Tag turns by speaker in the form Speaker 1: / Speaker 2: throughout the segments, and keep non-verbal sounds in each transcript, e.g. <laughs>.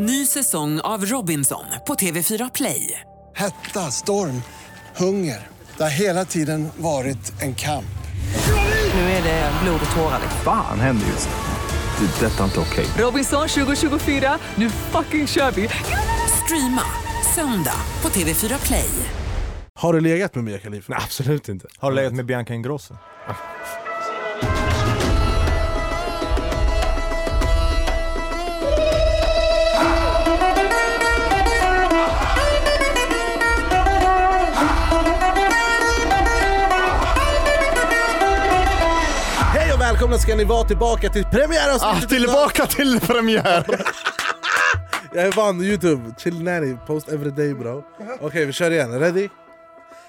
Speaker 1: Ny säsong av Robinson på TV4 Play.
Speaker 2: Hetta, storm, hunger. Det har hela tiden varit en kamp.
Speaker 1: Nu är det blod och tårar.
Speaker 3: Fan händer just nu. Det. är Detta är inte okej.
Speaker 1: Robinson 2024, nu fucking kör vi! Streama söndag på TV4 Play.
Speaker 4: Har du legat med Mia Khalifa?
Speaker 3: Nej, absolut inte.
Speaker 5: Har du legat med Bianca Ingrosso?
Speaker 4: Välkomna ska ni vara tillbaka till
Speaker 5: Ah,
Speaker 4: premiäravsnittet
Speaker 5: tillbaka till premiär! <laughs>
Speaker 4: Jag är van youtube, chill nanny, post every day bro Okej vi kör igen, ready?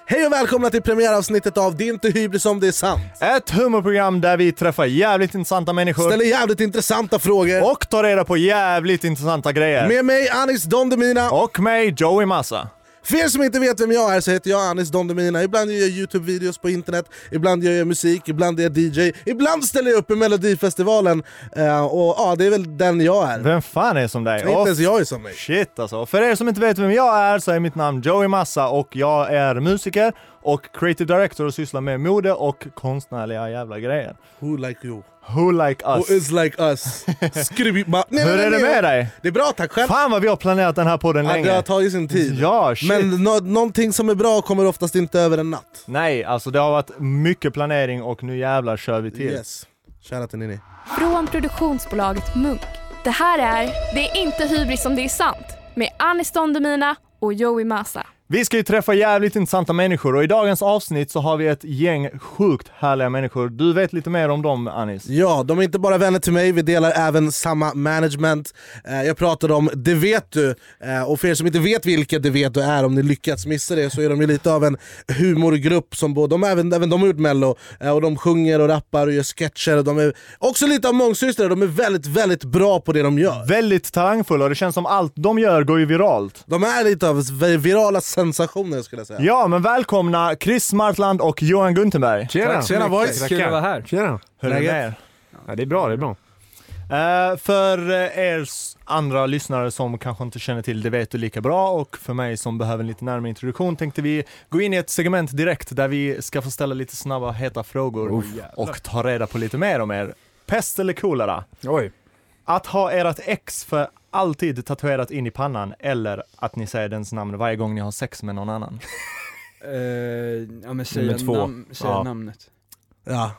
Speaker 4: Hej och välkomna till premiäravsnittet av Det är inte hybris om det är sant
Speaker 5: Ett humorprogram där vi träffar jävligt intressanta människor
Speaker 4: Ställer jävligt intressanta frågor
Speaker 5: och tar reda på jävligt intressanta grejer.
Speaker 4: Med mig Anis Don Demina
Speaker 5: Och mig, Joey Massa.
Speaker 4: För er som inte vet vem jag är så heter jag Anis Don Demina Ibland gör jag youtube-videos på internet, ibland gör jag musik, ibland är jag DJ Ibland ställer jag upp i melodifestivalen eh, och ja, det är väl den jag är
Speaker 5: Vem fan är som dig?
Speaker 4: Inte ens jag är som mig
Speaker 5: Shit alltså. För er som inte vet vem jag är så är mitt namn Joey Massa och jag är musiker och creative director och sysslar med mode och konstnärliga jävla grejer.
Speaker 4: Who like you?
Speaker 5: Who like
Speaker 4: Who
Speaker 5: us?
Speaker 4: is like us? Skriv bara, nej,
Speaker 5: Hur
Speaker 4: nej,
Speaker 5: är det med dig?
Speaker 4: Det är bra tack själv
Speaker 5: Fan vad vi har planerat den här podden
Speaker 4: ja, Det har
Speaker 5: länge.
Speaker 4: tagit sin tid
Speaker 5: Ja, shit.
Speaker 4: Men nå någonting som är bra kommer oftast inte över en natt
Speaker 5: Nej, alltså det har varit mycket planering och nu jävlar kör vi till.
Speaker 4: Yes, shoutout till Nini
Speaker 6: Från produktionsbolaget Munk. Det här är Det är inte hybris om det är sant med Anis Don Demina och Joey Massa.
Speaker 5: Vi ska ju träffa jävligt intressanta människor och i dagens avsnitt så har vi ett gäng sjukt härliga människor. Du vet lite mer om dem Anis?
Speaker 4: Ja, de är inte bara vänner till mig, vi delar även samma management eh, Jag pratade om Det vet du, eh, och för er som inte vet vilka Det vet du är, om ni lyckats missa det så är de ju lite av en humorgrupp som både, de, även, även de har gjort mello eh, och de sjunger och rappar och gör sketcher och de är också lite av mångsystrar, de är väldigt väldigt bra på det de gör
Speaker 5: Väldigt talangfulla och det känns som allt de gör går ju viralt.
Speaker 4: De är lite av virala sensationer skulle jag säga
Speaker 5: Ja, men välkomna Chris Martland och Johan Guntenberg.
Speaker 3: Tjena!
Speaker 4: Tjena boys!
Speaker 3: Kul att vara här. Tjena!
Speaker 5: Hur är det med?
Speaker 3: Ja, det är bra, det är bra.
Speaker 5: Eh, för eh, er andra lyssnare som kanske inte känner till Det vet du lika bra och för mig som behöver en lite närmare introduktion tänkte vi gå in i ett segment direkt där vi ska få ställa lite snabba heta frågor och ta reda på lite mer om er. Pest eller kolera?
Speaker 3: Oj.
Speaker 5: Att ha ert ex för alltid tatuerat in i pannan eller att ni säger dens namn varje gång ni har sex med någon annan?
Speaker 7: Eh, ja men säg,
Speaker 3: Nummer två.
Speaker 7: nam säg
Speaker 3: Ja.
Speaker 7: namnet.
Speaker 4: Ja,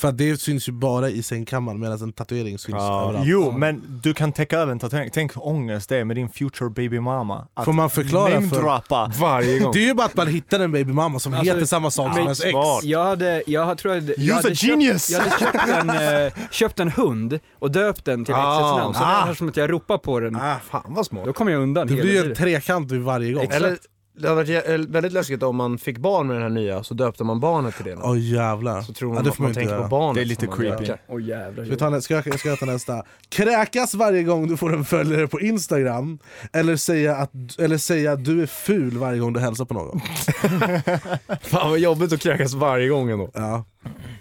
Speaker 4: för att det syns ju bara i sängkammaren medan en tatuering syns
Speaker 3: Ja.
Speaker 4: överallt
Speaker 5: Jo, men du kan täcka över en tatuering. Tänk ångest det är med din future baby mama. Att
Speaker 4: Får man förklara för...
Speaker 3: Varje gång.
Speaker 4: Det är ju bara att man hittar en babymamma som
Speaker 7: Alltså,
Speaker 4: heter samma sak som
Speaker 7: men-
Speaker 4: ens ex.
Speaker 7: Jag hade, jag tror jag, jag
Speaker 5: You're
Speaker 7: hade
Speaker 5: a genius!
Speaker 7: Köpt, jag hade köpt en, eh, <laughs> köpt en hund och döpt den till
Speaker 3: Ah,
Speaker 7: exets namn, så
Speaker 4: ah.
Speaker 7: det är som att jag ropar på den,
Speaker 4: ah,
Speaker 3: Fan vad smart.
Speaker 7: då kommer jag undan
Speaker 4: Det blir ju en trekant vid varje gång
Speaker 7: Exakt.
Speaker 3: Eller, det hade varit jä- väldigt läskigt om man fick barn med den här nya, så döpte man barnet till det.
Speaker 4: Åh jävlar
Speaker 3: Så tror
Speaker 4: Ja,
Speaker 3: man
Speaker 4: det
Speaker 3: att
Speaker 4: får
Speaker 3: man, tänker
Speaker 4: göra.
Speaker 3: på barnet.
Speaker 5: Det är lite creepy.
Speaker 7: Åh jävlar.
Speaker 4: Ska vi ta nä- ska jag, ska jag ta nästa? Kräkas varje gång du får en följare på Instagram Eller säga, att, eller säga att du är ful varje gång du hälsar på någon <laughs>
Speaker 3: Fan vad jobbigt att kräkas varje gång ändå.
Speaker 4: ja.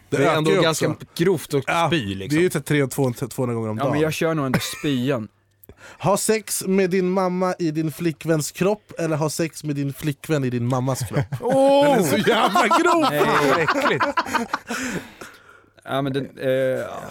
Speaker 3: Det, är
Speaker 4: ökar
Speaker 3: ändå ganska grovt att
Speaker 4: ja,
Speaker 3: spy
Speaker 4: Det är
Speaker 3: liksom.
Speaker 4: ju typ 300 200 gånger om
Speaker 7: Ja
Speaker 4: dagen
Speaker 7: men jag kör nog ändå spyan.
Speaker 4: Ha sex med din mamma i din flickväns kropp Eller ha sex med din flickvän i din mammas kropp <laughs>
Speaker 3: Åh!
Speaker 4: Den är så jävla grov!
Speaker 7: Nej,
Speaker 3: äckligt.
Speaker 7: ja men den, eh,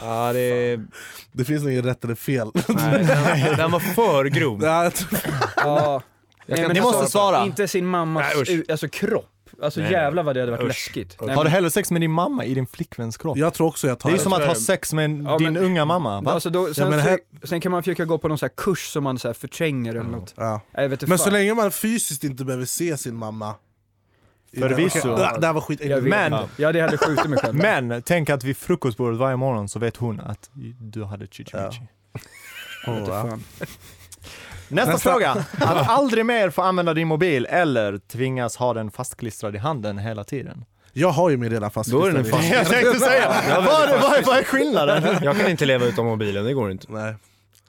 Speaker 3: Ja, det är...
Speaker 4: Det finns nog inget rätt eller fel
Speaker 3: Nej, den, <laughs> den var för grov.
Speaker 4: Ja, jag tror-
Speaker 7: ja. Nej, men
Speaker 5: Ni måste svara.
Speaker 7: Inte sin mammas,
Speaker 3: Nej, usch.
Speaker 7: alltså kropp. Alltså
Speaker 3: Nej,
Speaker 7: jävlar vad det hade varit
Speaker 3: Usch.
Speaker 7: läskigt. Nej,
Speaker 5: Har du hellre sex med din mamma i din flickväns kropp?
Speaker 4: jag tror också jag tar
Speaker 5: det är
Speaker 4: det.
Speaker 5: som att ha sex med en-
Speaker 7: Ja,
Speaker 5: din
Speaker 7: men-
Speaker 5: unga mamma. Va?
Speaker 7: Alltså då, sen,
Speaker 4: men här-
Speaker 7: sen kan man försöka gå på någon så här kurs som man så här förtränger eller något.
Speaker 4: ja.
Speaker 7: Jag vet inte
Speaker 4: Men
Speaker 7: fan.
Speaker 4: så länge man fysiskt inte behöver se sin mamma
Speaker 5: Förvisso.
Speaker 4: Det, det här var
Speaker 7: jag
Speaker 4: skitäckligt.
Speaker 5: Men-
Speaker 7: Jag hade hellre skjutit mig själv.
Speaker 5: Men tänk att vid frukostbordet varje morgon så vet hon att du hade
Speaker 7: inte
Speaker 4: Ja.
Speaker 7: fan.
Speaker 5: Nästa,
Speaker 4: Nästa.
Speaker 5: fråga. <laughs> Att aldrig mer få använda din mobil eller tvingas ha den fastklistrad i handen hela tiden.
Speaker 4: Jag har ju min redan fast
Speaker 3: Då är den fast.
Speaker 5: Jag tänkte säga, vad, vad, vad är skillnaden?
Speaker 3: Jag kan inte leva utan mobilen, det går inte.
Speaker 4: Nej.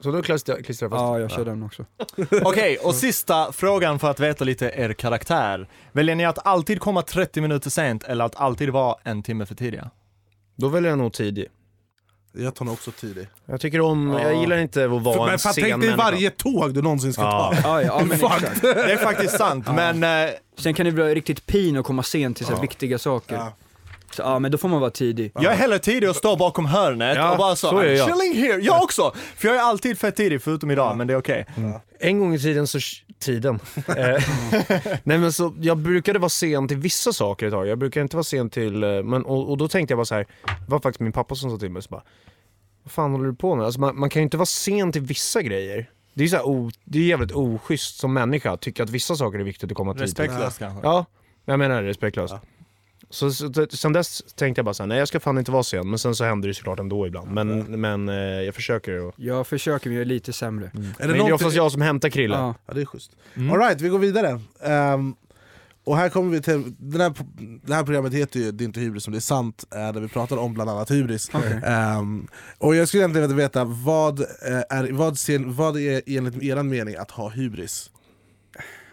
Speaker 3: Så då klistrar jag fast
Speaker 7: Ja, jag kör den också. <laughs>
Speaker 5: Okej, och sista frågan för att veta lite er karaktär. Väljer ni att alltid komma 30 minuter sent eller att alltid vara en timme för tidiga?
Speaker 3: Då väljer jag nog tidig.
Speaker 4: Jag tar nog också tidig.
Speaker 3: Jag tycker om, jag gillar inte att vara
Speaker 4: För,
Speaker 3: en
Speaker 4: men fan,
Speaker 3: sen
Speaker 4: tänk dig varje tåg du någonsin ska
Speaker 3: Ja.
Speaker 4: ta.
Speaker 7: Ja, ja, men exakt.
Speaker 5: Det är faktiskt sant, men eh,
Speaker 7: Sen kan det bli riktigt pin att komma sent till så här viktiga saker.
Speaker 4: Ja.
Speaker 7: Så, ja, men då får man vara tidig.
Speaker 5: jag är hellre tidig och står bakom hörnet
Speaker 3: Ja,
Speaker 5: och bara så,
Speaker 3: så jag.
Speaker 5: chilling here. Jag också! För jag är alltid fett tidig, förutom idag, men det är okej.
Speaker 3: En gång i tiden så, tiden. Eh, <laughs> Nej men så, jag brukade vara sen till vissa saker ett tag. Jag brukar inte vara sen till, eh, men, och, och då tänkte jag bara så här. det var faktiskt min pappa som sa till mig så bara, vad fan håller du på med? Alltså man, man kan ju inte vara sen till vissa grejer. Det är ju så här, o, det är jävligt oschysst som människa att tycka att vissa saker är viktigt att komma tidigt.
Speaker 5: Respektlöst kanske.
Speaker 3: Ja, jag menar det, respektlöst. Så, så, så, sen dess tänkte jag bara så här, nej jag ska fan inte vara sen, men sen så händer det såklart ändå ibland. Men, men eh, jag försöker och...
Speaker 7: Jag försöker, men jag är lite sämre.
Speaker 4: Är det
Speaker 3: Men det är oftast jag som hämtar Krille.
Speaker 7: Ja.
Speaker 4: Ja, det är schysst. All right, vi går vidare. Ehm, och här kommer vi till, den här, det här programmet heter ju Det är inte hybris som det är sant, eh, där vi pratar om bland annat hybris. Ehm, och jag skulle egentligen vilja veta, vad, eh, är, vad, ser, vad är enligt er mening att ha hybris?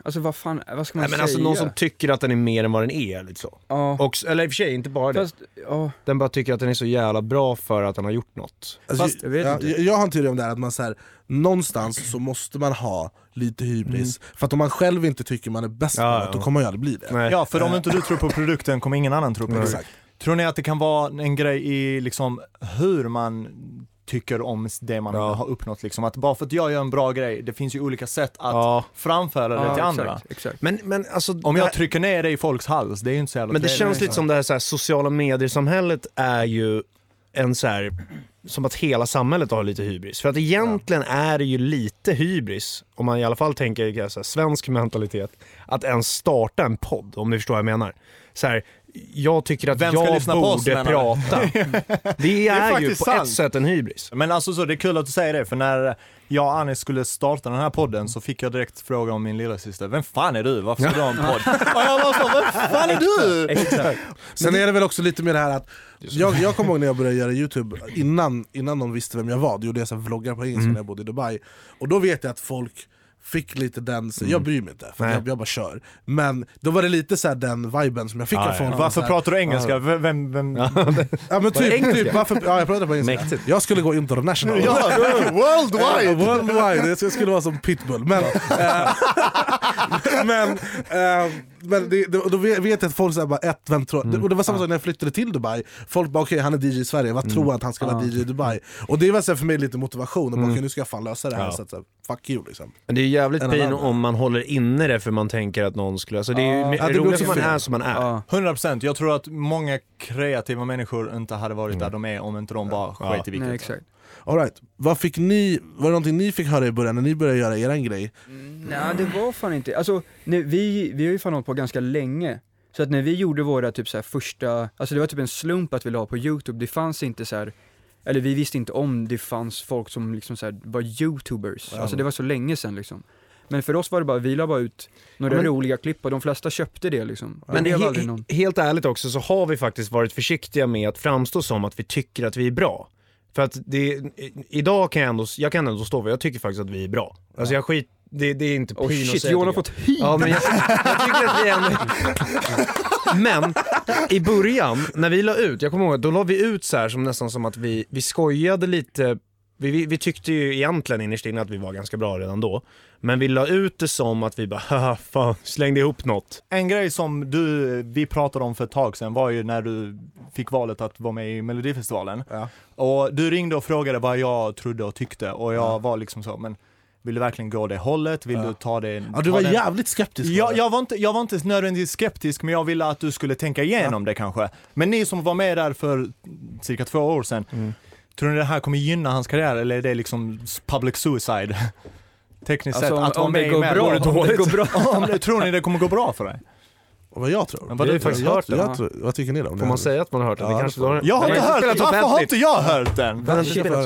Speaker 7: Alltså vad fan, vad ska man
Speaker 3: Nej, men
Speaker 7: säga?
Speaker 3: alltså någon som tycker att den är mer än vad den är. Liksom.
Speaker 7: ja.
Speaker 3: Och, eller i och för sig, inte bara det.
Speaker 7: Fast, ja.
Speaker 3: Den bara tycker att den är så jävla bra för att den har gjort något.
Speaker 4: Alltså,
Speaker 7: Fast jag vet
Speaker 4: ja,
Speaker 7: inte.
Speaker 4: jag, jag har en teori om det här, att man så här, någonstans så måste man ha lite hybris, för att om man själv inte tycker man är bäst på
Speaker 3: Ja,
Speaker 4: något, då kommer man ju aldrig bli det.
Speaker 3: Nej.
Speaker 5: Ja, för om inte du tror på produkten kommer ingen annan tro på.
Speaker 4: Exakt.
Speaker 5: Tror ni att det kan vara en grej i liksom hur man tycker om det man
Speaker 3: Ja.
Speaker 5: har uppnått liksom? Att bara för att jag gör en bra grej, det finns ju olika sätt att
Speaker 3: Ja.
Speaker 5: framföra det till
Speaker 7: ja,
Speaker 5: andra.
Speaker 7: exakt, exakt.
Speaker 3: Men, men alltså...
Speaker 5: Om jag
Speaker 3: här-
Speaker 5: trycker ner det i folks hals, det är ju inte så jävla
Speaker 3: Men det känns lite som det här, så här sociala medier-samhället är ju en så här, som att hela samhället har lite hybris. För att egentligen är det ju lite hybris, om man i alla fall tänker så här, svensk mentalitet, att ens starta en podd, om ni förstår vad jag menar. Så här, jag tycker att
Speaker 5: Vem ska
Speaker 3: jag
Speaker 5: lyssna på oss,
Speaker 3: borde
Speaker 5: menar du?
Speaker 3: prata. <laughs> Det är, ju
Speaker 5: faktiskt
Speaker 3: på ett
Speaker 5: sant.
Speaker 3: sätt en hybris.
Speaker 5: Men alltså så, det är kul att du säger det, för när jag och Anis skulle starta den här podden så fick jag direkt fråga om min lillasyster, vem fan är du? Varför ska du ha en podd? <laughs> och jag var så, vem fan är du?
Speaker 7: exakt.
Speaker 4: Sen är det väl också lite mer det här att, jag, jag kommer ihåg när jag började göra youtube, innan, innan någon visste vem jag var, då gjorde jag så här vloggar på engelska när jag bodde i Dubai. Och då vet jag att folk fick lite den, så jag bryr mig inte, för jag, jag bara kör. Men då var det lite så den viben som jag fick
Speaker 3: Ja,
Speaker 4: av
Speaker 3: ja.
Speaker 4: folk. var
Speaker 5: Varför pratar du engelska? Vem, vem, vem?
Speaker 4: Ja men typ, <laughs> typ varför, ja, jag pratade på engelska.
Speaker 3: Mäktigt.
Speaker 4: Jag skulle gå international.
Speaker 5: Ja, <laughs> worldwide!
Speaker 4: Ja, worldwide, jag skulle vara som pitbull. Men, eh, <laughs> <laughs> men, eh, men det, då, då vet jag att folk säger bara ett, vem tror
Speaker 3: Mm.
Speaker 4: Och det var samma sak när jag flyttade till Dubai, folk bara okej han är DJ i Sverige, vad
Speaker 3: Mm.
Speaker 4: tror han att han ska vara DJ i Dubai? Och det var så här för mig lite motivation, och bara, okej, nu ska jag fan lösa det här,
Speaker 3: Mm. Ja.
Speaker 4: så att, så fuck you liksom.
Speaker 3: Men det är jävligt pin om man håller inne det för man tänker att någon skulle... Alltså det är ju
Speaker 7: Ja.
Speaker 3: roligt som man är som man är.
Speaker 7: Ja.
Speaker 5: 100% jag tror att många kreativa människor inte hade varit där de är om inte de bara
Speaker 3: Ja.
Speaker 5: sket i vilket.
Speaker 7: Nej.
Speaker 4: All right. Vad fick ni, var det någonting ni fick höra i början när ni började göra eran grej?
Speaker 7: Nej det var fan inte, alltså nu, vi, vi har ju fan hållit på ganska länge. Så att när vi gjorde våra typ så här första, alltså det var typ en slump att vi la på youtube, det fanns inte så här eller vi visste inte om det fanns folk som liksom så här var youtubers, alltså det var så länge sedan liksom. Men för oss var det bara, vi la bara ut några
Speaker 3: Ja, men-
Speaker 7: roliga klipp och de flesta köpte det liksom.
Speaker 3: Men
Speaker 7: det
Speaker 3: he-
Speaker 7: någon.
Speaker 3: helt ärligt också så har vi faktiskt varit försiktiga med att framstå som att vi tycker att vi är bra. För att det, idag kan jag ändå, jag kan ändå stå för, jag tycker faktiskt att vi är bra. Alltså jag skit, det, det är inte
Speaker 7: Oh
Speaker 3: att
Speaker 7: shit, Johan har fått hy!
Speaker 3: jag. Ja men jag, jag tycker att vi ändå... Men i början, när vi la ut, jag kommer ihåg då la vi ut så här som nästan som att vi, vi skojade lite vi, vi, vi tyckte ju egentligen innerst inne att vi var ganska bra redan då. Men vi la ut det som att vi bara <laughs> haha fan, slängde ihop något.
Speaker 5: En grej som du, vi pratade om för ett tag sedan var ju när du fick valet att vara med i Melodifestivalen.
Speaker 4: Ja.
Speaker 5: Och du ringde och frågade vad jag trodde och tyckte och jag var liksom så, men vill du verkligen gå det hållet? Vill du ta det?
Speaker 4: Ja, du var
Speaker 5: den-
Speaker 4: jävligt skeptisk.
Speaker 5: Ja, jag, var inte, jag var inte nödvändigtvis skeptisk, men jag ville att du skulle tänka igenom det kanske. Men ni som var med där för cirka två år sedan,
Speaker 3: Mm.
Speaker 5: Tror ni det här kommer gynna hans karriär eller är det liksom public suicide? <laughs> Tekniskt
Speaker 7: Alltså
Speaker 5: sett,
Speaker 7: om,
Speaker 5: att
Speaker 7: om
Speaker 5: med
Speaker 7: det går
Speaker 5: Mad
Speaker 7: bra,
Speaker 5: vore
Speaker 7: om det går bra. <laughs>
Speaker 5: Om det- tror ni det kommer gå bra för dig?
Speaker 4: Vad jag tror.
Speaker 5: Men vad,
Speaker 3: ju
Speaker 5: du,
Speaker 3: faktiskt
Speaker 4: jag,
Speaker 3: hört det.
Speaker 4: jag, tror- vad tycker ni då?
Speaker 3: Får man säga att man har hört det?
Speaker 4: Ja,
Speaker 3: det
Speaker 4: det
Speaker 3: kanske
Speaker 5: jag har inte
Speaker 3: det
Speaker 5: hört det, varför har inte jag hört den?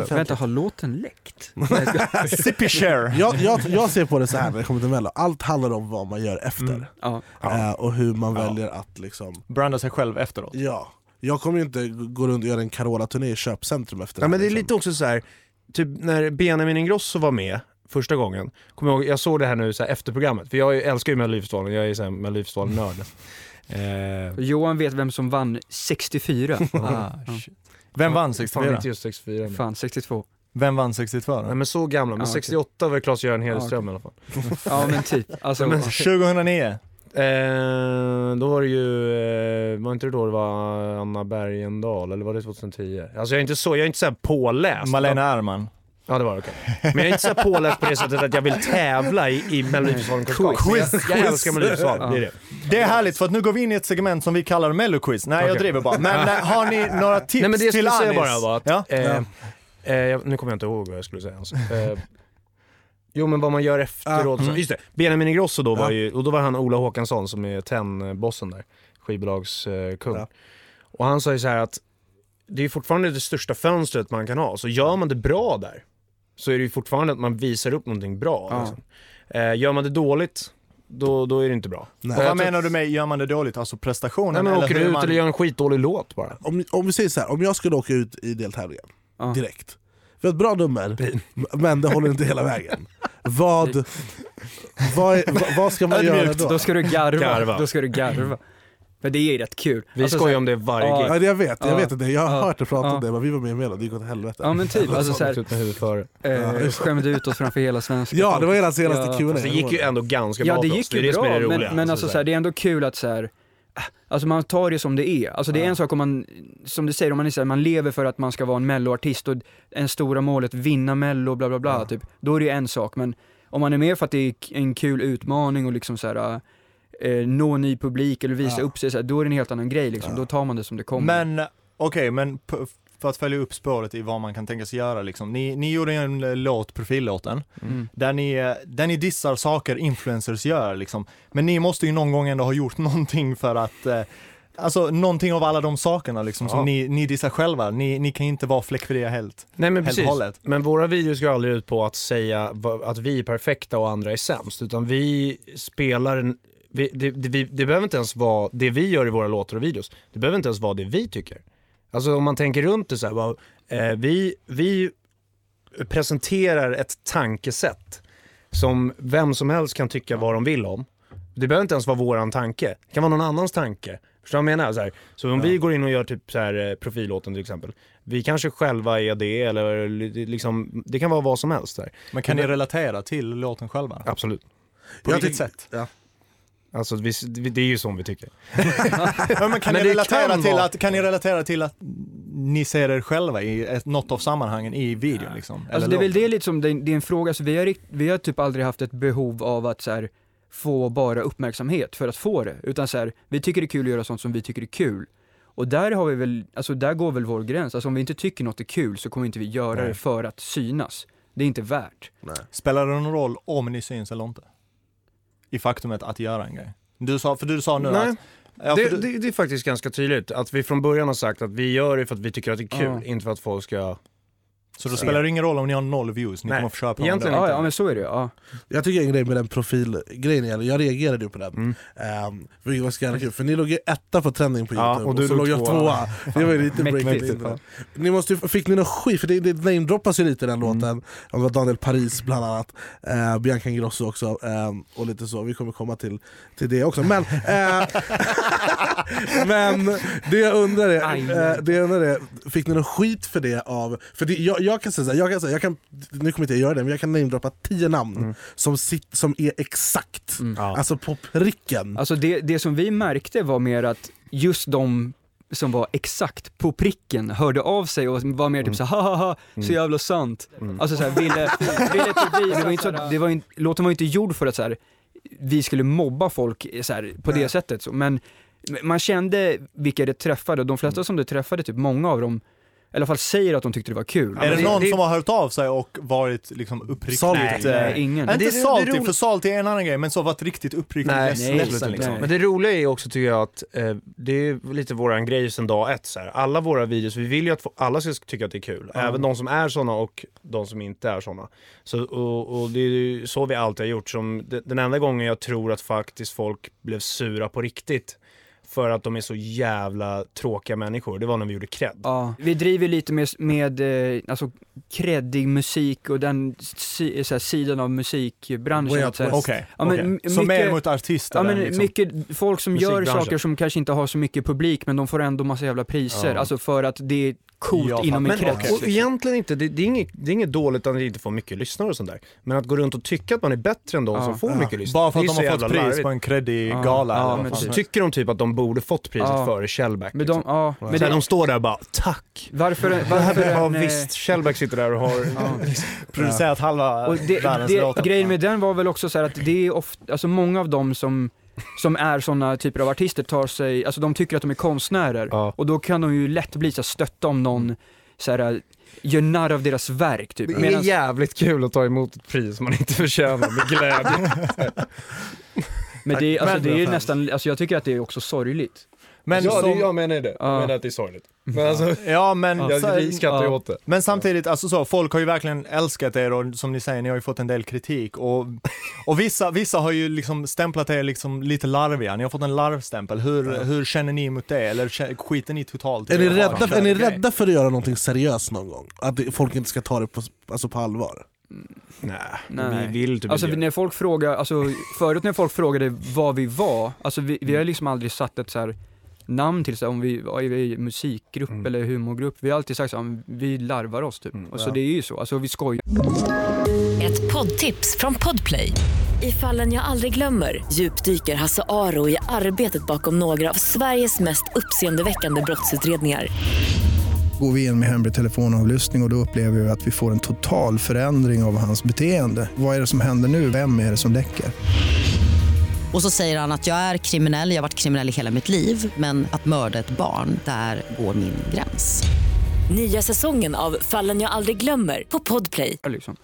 Speaker 7: Vänta, har låten läckt? <laughs> Jag.
Speaker 5: Sippy share.
Speaker 4: jag, jag, jag ser på det så här när det kommer till Mello, allt handlar om vad man gör efter.
Speaker 5: Mm.
Speaker 7: ja.
Speaker 4: Eh, och hur man
Speaker 5: Ja.
Speaker 4: väljer att liksom,
Speaker 5: Branda sig själv efteråt.
Speaker 4: ja. Jag kommer ju inte gå runt och göra en Carola-turné i köpcentrum efter
Speaker 3: Ja, men det är
Speaker 4: här, liksom.
Speaker 3: lite också så här, typ när Benjamin Ingrosso var med första gången, kommer jag, ihåg, jag såg det här nu så här efter programmet, för jag älskar ju Melodifestivalen, jag är ju Melodifestivalen-nörd. <laughs> Eh,
Speaker 7: Johan vet vem som vann 64. <laughs>
Speaker 5: Ah. Vem vann
Speaker 3: Fan
Speaker 5: 64?
Speaker 3: inte just 64. Men.
Speaker 7: Fan, 62.
Speaker 5: Vem vann 62
Speaker 3: Nej
Speaker 5: då?
Speaker 3: men så gamla, men
Speaker 7: okej.
Speaker 3: 68 var det Claes-Göran Hederström
Speaker 7: Ja,
Speaker 3: i alla fall.
Speaker 7: Ja men typ. Alltså,
Speaker 3: Men-
Speaker 5: 2009?
Speaker 3: Eh, då var det ju, eh, var inte det då det var Anna Bergendahl eller var det 2010? Alltså jag är inte så, jag är inte så här påläst.
Speaker 5: Malena Ernman?
Speaker 3: Ja det var okej. Men jag är inte så här påläst på det sättet att jag vill tävla i, i Melodifestivalen.
Speaker 5: Quiz.
Speaker 3: Jag, jag älskar Melodifestivalen, det är det. <laughs>
Speaker 5: Det är härligt för att nu går vi in i ett segment som vi kallar melloquiz. Nej jag
Speaker 3: Okej.
Speaker 5: driver bara. Men eh, har ni <laughs> några tips
Speaker 3: Nej men det jag
Speaker 5: till
Speaker 3: skulle säga
Speaker 5: Anis?
Speaker 3: bara var att,
Speaker 5: Ja?
Speaker 3: eh, eh, jag- nu kommer jag inte ihåg vad jag skulle säga ens. Jo men vad man gör efteråt,
Speaker 5: Mm.
Speaker 3: så, just det, Benjamin Ingrosso då var
Speaker 4: Ja.
Speaker 3: ju, och då var han Ola Håkansson som är TEN-bossen där, skivbolagskung.
Speaker 4: Ja.
Speaker 3: Och han sa ju så här att det är fortfarande det största fönstret man kan ha, så gör man det bra där så är det ju fortfarande att man visar upp någonting bra.
Speaker 7: Ja.
Speaker 3: Liksom. Eh, gör man det dåligt, då, då är det inte bra.
Speaker 4: Nej.
Speaker 5: Och vad menar du med, gör man det dåligt? Alltså prestationen?
Speaker 3: Nej men åker
Speaker 5: hur
Speaker 3: du ut
Speaker 5: man...
Speaker 3: eller gör en skitdålig låt bara.
Speaker 4: Om, om vi säger så här, om jag skulle åka ut i deltävlingen
Speaker 7: ja.
Speaker 4: direkt. Vi har ett bra nummer, men det håller inte hela vägen. Vad, vad, är, vad, ska man göra då?
Speaker 7: Då ska du garva.
Speaker 3: Garva.
Speaker 7: Då ska du garva. Men det är rätt kul.
Speaker 3: Vi
Speaker 7: Alltså,
Speaker 3: skojar om det varje
Speaker 7: Ja.
Speaker 3: gig.
Speaker 4: Ja, jag vet, jag
Speaker 7: Ja.
Speaker 4: vet inte. Jag har
Speaker 7: Ja.
Speaker 4: hört dig prata
Speaker 7: Ja.
Speaker 4: om det, men vi var med i Melo, det gick åt helvete.
Speaker 7: Ja men typ, alltså såhär, eh, skämde ut oss framför hela svenska
Speaker 4: Ja, det var era senaste
Speaker 7: Ja.
Speaker 4: Q&A.
Speaker 3: Alltså, det gick ju ändå ganska
Speaker 7: Ja
Speaker 3: bra
Speaker 7: det
Speaker 3: för oss.
Speaker 7: gick
Speaker 3: Det är
Speaker 7: ju
Speaker 3: det som är
Speaker 7: bra,
Speaker 3: det
Speaker 7: men,
Speaker 3: roliga.
Speaker 7: men alltså
Speaker 3: så
Speaker 7: så här, det är ändå kul att så här, äh, Alltså man tar det som det är. Alltså det är en sak om man, som du säger, om man, är här, man lever för att man ska vara en melloartist och en stora målet vinna mello, bla bla bla, typ. Då är det en sak, men om man är med för att det är en kul utmaning och liksom så här, eh, nå ny publik eller visa
Speaker 4: Ja.
Speaker 7: upp sig, så här, då är det en helt annan grej liksom. Då tar man det som det kommer.
Speaker 5: Men okej, men p- för att följa upp spåret i vad man kan tänka sig göra liksom. Ni, ni gjorde en eh, låt, profillåten,
Speaker 7: Mm.
Speaker 5: där ni, eh, där ni dissar saker influencers gör liksom. Men ni måste ju någon gång ändå ha gjort <laughs> någonting för att eh, Alltså någonting av alla de sakerna liksom
Speaker 3: Ja.
Speaker 5: som ni, ni dissar själva, ni, ni kan inte vara fläckfria helt.
Speaker 3: Nej men
Speaker 5: Helt
Speaker 3: precis.
Speaker 5: hållet.
Speaker 3: Men våra videos går aldrig ut på att säga att vi är perfekta och andra är sämst. Utan vi spelar en, vi, det, det, vi, det behöver inte ens vara det vi gör i våra låtar och videos. Det behöver inte ens vara det vi tycker. Alltså om man tänker runt det så här, bara, eh, vi, vi presenterar ett tankesätt som vem som helst kan tycka vad de vill om. Det behöver inte ens vara våran tanke. Det kan vara någon annans tanke. Förstår du vad jag menar? Så, här, så om vi går in och gör typ så här eh, profillåten till exempel. Vi kanske själva är det eller li- liksom, det kan vara vad som helst. Där.
Speaker 5: Men kan ni relatera till låten själva?
Speaker 3: Absolut.
Speaker 5: På
Speaker 4: Jag
Speaker 5: vilket sätt?
Speaker 4: Ja.
Speaker 3: Alltså vi, det är ju som vi tycker. <laughs>
Speaker 5: Ja, men kan,
Speaker 3: Men
Speaker 5: ni relatera
Speaker 3: kan
Speaker 5: till
Speaker 3: vara-
Speaker 5: att, kan ni relatera till att ni ser er själva i ett, något av sammanhangen i videon liksom?
Speaker 7: Alltså det är väl det lite som, det är det är en fråga, så vi har, vi har typ aldrig haft ett behov av att så här, få bara uppmärksamhet för att få det, utan så här, vi tycker det är kul att göra sånt som vi tycker är kul. Och där har vi väl, alltså där går väl vår gräns, alltså om vi inte tycker något är kul så kommer inte vi göra
Speaker 3: Nej.
Speaker 7: det för att synas. Det är inte värt.
Speaker 5: Spelar det någon roll om ni syns eller inte? I faktumet att göra en grej. Du sa, för du sa nu
Speaker 3: Nej.
Speaker 5: att... Ja,
Speaker 3: det,
Speaker 5: du,
Speaker 3: det, det är faktiskt ganska tydligt att vi från början har sagt att vi gör det för att vi tycker att det är kul,
Speaker 7: Ja.
Speaker 3: inte för att folk ska...
Speaker 5: så då spelar det ingen roll om ni har noll views, ni
Speaker 3: Nej,
Speaker 5: kommer få köpa
Speaker 3: egentligen
Speaker 7: Ja, ja men så är det ja.
Speaker 4: Jag tycker en grej med den profilgrejen, jag, jag reagerade ju på den.
Speaker 3: Mm.
Speaker 4: Um, vilket var så jävla kul, för ni låg ju etta på trending på
Speaker 3: Ja,
Speaker 4: youtube
Speaker 3: och
Speaker 4: och,
Speaker 3: du
Speaker 4: så
Speaker 3: låg
Speaker 4: jag
Speaker 3: tvåa.
Speaker 4: tvåa. Det var ju lite <laughs> breakthrough.
Speaker 7: ja.
Speaker 4: Ni måste, ju- fick ni någon skit? För det, det namedroppas ju lite i den låten, Om det var Daniel Paris bland annat, uh, Bianca Ingrosso också, ehm, och lite så, vi kommer komma till, till det också. Men, eh, <laughs> men det jag undrar är, eh, det jag undrar är fick ni någon skit för det av, för det, jag, jag kan säga så här, jag kan, säga, jag kan, nu kommer inte jag göra det, men jag kan namedroppa tio namn som, sit, som är exakt,
Speaker 3: Ja.
Speaker 4: alltså på pricken.
Speaker 7: Alltså det, det som vi märkte var mer att just de som var exakt på pricken hörde av sig och var mer typ så ha ha ha, så jävla sant. Alltså så här, ville, <laughs> ville typ vi, det var inte så, det var inte, låten var inte gjord för att så här, vi skulle mobba folk så här, på det sättet. Så, men man kände vilka det träffade och de flesta som det träffade, typ många av dem, i alla fall säger att de tyckte det var kul.
Speaker 5: Är det
Speaker 3: det-
Speaker 5: någon
Speaker 3: det-
Speaker 5: som har hört av sig och varit liksom uppriktigt...
Speaker 4: Salty.
Speaker 5: eh,
Speaker 7: Nej, ingen.
Speaker 5: Inte
Speaker 3: det- det- det
Speaker 5: salty,
Speaker 3: roligt-
Speaker 5: för salty är en annan grej, men så varit riktigt uppriktigt
Speaker 3: Nej,
Speaker 5: ledsen.
Speaker 7: nej,
Speaker 5: ledsen liksom.
Speaker 7: inte.
Speaker 3: Men det roliga är också tycker jag att eh, det är lite våran grej sedan dag ett. Så här. Alla våra videos, vi vill ju att få- alla ska tycka att det är kul. Även de som är såna och de som inte är såna. Så, och, och det är ju så vi alltid har gjort. Som, det- den enda gången jag tror att faktiskt folk blev sura på riktigt för att de är så jävla tråkiga människor, det var när vi gjorde cred.
Speaker 7: Ja, vi driver lite med, med eh, alltså kreddig musik och den si, så här, sidan av musikbranschen.
Speaker 4: Way Out.
Speaker 5: Okej,
Speaker 7: Ja, men
Speaker 5: okej.
Speaker 7: m-
Speaker 5: Så mer
Speaker 7: mycket-
Speaker 5: mot artister
Speaker 7: Ja men
Speaker 5: liksom...
Speaker 7: mycket folk som gör saker som kanske inte har så mycket publik men de får ändå massa jävla priser.
Speaker 3: Ja.
Speaker 7: Alltså för att det är coolt
Speaker 5: Jag
Speaker 7: inom
Speaker 5: fattar.
Speaker 7: krets.
Speaker 5: Men-
Speaker 7: liksom.
Speaker 3: Och egentligen inte, det, det, är inget, det är inget dåligt att inte få mycket lyssnare och sånt där. Men att gå runt och tycka att man är bättre än de
Speaker 7: Ja.
Speaker 3: som får
Speaker 4: Ja.
Speaker 3: mycket lyssnare.
Speaker 5: Bara för att de har fått pris
Speaker 3: larvigt.
Speaker 5: på en creddig
Speaker 7: Ja.
Speaker 5: gala
Speaker 7: Ja,
Speaker 3: tycker de typ att de borde fått priset
Speaker 7: Ja.
Speaker 3: före Shellback.
Speaker 7: Men de,
Speaker 3: liksom.
Speaker 7: ja, men
Speaker 3: så här,
Speaker 7: det,
Speaker 3: de står där och bara tack.
Speaker 7: varför, <laughs> varför
Speaker 3: Ja
Speaker 7: en, eh,
Speaker 3: visst, Shellback sitter där och har... <laughs>
Speaker 7: ja. <laughs>
Speaker 5: Producerat halva
Speaker 7: Och det,
Speaker 5: världens
Speaker 7: det,
Speaker 5: låtar.
Speaker 7: grejen med den var väl också så här att det är ofta, alltså många av dem som, som är sådana typer av artister tar sig, alltså de tycker att de är konstnärer
Speaker 3: Ja.
Speaker 7: och då kan de ju lätt bli så stötta om någon så här, gör narr av deras verk typ.
Speaker 3: Det är
Speaker 7: Medans-
Speaker 3: jävligt kul att ta emot ett pris man inte förtjänar med glädje. <laughs>
Speaker 7: men det, är- alltså,
Speaker 5: Men-
Speaker 7: det är ju nästan, alltså jag tycker att det är också sorgligt.
Speaker 5: Men
Speaker 3: ja,
Speaker 5: som,
Speaker 3: det, jag menar det.
Speaker 7: Ja.
Speaker 3: Jag menar att det är sorgligt. Men alltså,
Speaker 5: ja, men,
Speaker 3: jag,
Speaker 5: så-
Speaker 3: vi skrattar ju
Speaker 7: ja.
Speaker 3: åt det.
Speaker 5: men samtidigt, alltså så, folk har ju verkligen älskat er och som ni säger, ni har ju fått en del kritik och, och vissa, vissa har ju liksom stämplat er liksom lite larviga, ni har fått en larvstämpel. Hur, hur känner ni mot det? Eller kä- skiter ni totalt i
Speaker 4: Är ni,
Speaker 5: det?
Speaker 4: rädda, är ni rädda för att göra någonting seriöst någon gång? Att det- folk inte ska ta det på, alltså på allvar?
Speaker 3: Nej,
Speaker 7: Nej.
Speaker 3: vi vill typ
Speaker 7: Alltså när folk frågar, alltså förut när folk frågade vad vi var, alltså vi, vi har liksom aldrig satt ett så här namn till så här, om vi var i musikgrupp
Speaker 3: Mm.
Speaker 7: eller humorgrupp. Vi har alltid sagt så här, vi larvar oss typ.
Speaker 3: Mm,
Speaker 7: och så
Speaker 4: ja.
Speaker 7: det är ju så, alltså vi skojar.
Speaker 8: Ett poddtips från Podplay. I fallen jag aldrig glömmer djupdyker Hasse Aro i arbetet bakom några av Sveriges mest uppseendeväckande brottsutredningar.
Speaker 9: Går vi in med hemlig telefonavlyssning och, och då upplever vi att vi får en total förändring av hans beteende. Vad är det som händer nu? Vem är det som läcker?
Speaker 10: Och så säger han att jag är kriminell, jag har varit kriminell i hela mitt liv men att mörda ett barn, där går min gräns.
Speaker 8: Nya säsongen av Fallen jag aldrig glömmer på Podplay.
Speaker 7: Liksom.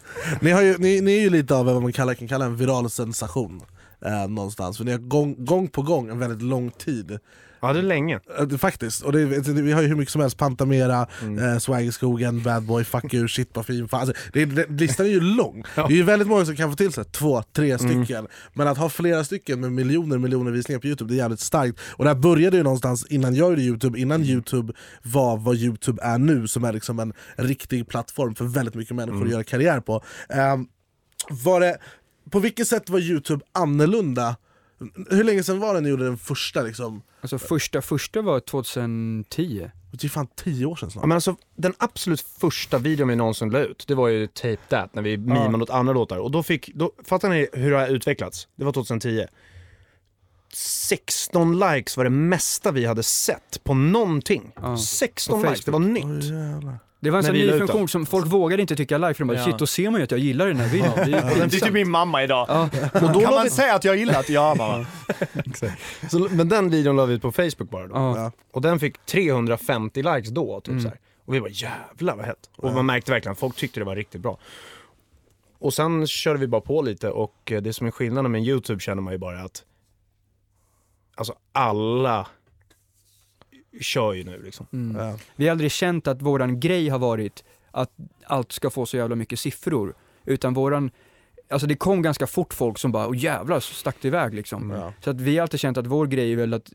Speaker 4: Ni, har ju, ni, ni är ju lite av vad man kallar, kan kalla en viral sensation. Eh, någonstans, för ni har gång, gång på gång en väldigt lång tid
Speaker 3: Ja, det är länge.
Speaker 4: Eh, Faktiskt, och det, vi har ju hur mycket som helst, Pantamera,
Speaker 3: Mm.
Speaker 4: eh, Swag i skogen, Bad Boy, Fuck you, Shit på fin fan. Alltså, det, det, Listan är ju <laughs> lång, det är ju väldigt många som kan få till sig två, tre
Speaker 3: Mm.
Speaker 4: stycken Men att ha flera stycken med miljoner miljoner visningar på youtube, det är jävligt starkt Och det här började ju någonstans innan jag gjorde youtube, innan
Speaker 3: Mm.
Speaker 4: youtube var vad youtube är nu Som är liksom en riktig plattform för väldigt mycket människor
Speaker 3: Mm.
Speaker 4: att göra karriär på Ehm, var det, På vilket sätt var youtube annorlunda? Hur länge sedan var det ni gjorde den första liksom?
Speaker 7: Alltså första, första var 2010.
Speaker 4: Det är fan tio år sedan snart.
Speaker 3: Ja, men alltså, den absolut första videon vi någonsin la ut, det var ju Tape That, när vi mimade åt andra låtar. Och då fick, då, fattar ni hur det har utvecklats? Det var 2010. 16 likes var det mesta vi hade sett på någonting.
Speaker 7: Ja.
Speaker 3: 16
Speaker 7: På
Speaker 3: likes, det var nytt.
Speaker 4: Jävlar.
Speaker 7: Det var en sån ny funktion
Speaker 3: den.
Speaker 7: som folk vågade inte tycka like för de bara
Speaker 5: Ja.
Speaker 7: shit då ser man ju att jag gillar den här videon. Det är ju
Speaker 5: Det är typ min mamma idag.
Speaker 7: Ja. <laughs>
Speaker 3: Och då
Speaker 5: kan man
Speaker 3: vi,
Speaker 5: säga att jag gillat? Ja mamma.
Speaker 3: så, men den videon la vi ut på Facebook bara då.
Speaker 7: Ja.
Speaker 4: Ja.
Speaker 3: Och den fick 350 likes då, typ
Speaker 7: Mm.
Speaker 3: så här. Och vi bara jävlar vad hett. Och man märkte verkligen att folk tyckte det var riktigt bra. Och sen körde vi bara på lite och eh, det som är skillnaden med YouTube känner man ju bara att Alltså alla kör ju nu liksom.
Speaker 7: Mm.
Speaker 4: Ja.
Speaker 7: Vi har aldrig känt att våran grej har varit att allt ska få så jävla mycket siffror. Utan våran, alltså det kom ganska fort folk som bara, åh jävlar så stack det iväg liksom.
Speaker 4: Ja.
Speaker 7: Så att vi har alltid känt att vår grej är väl att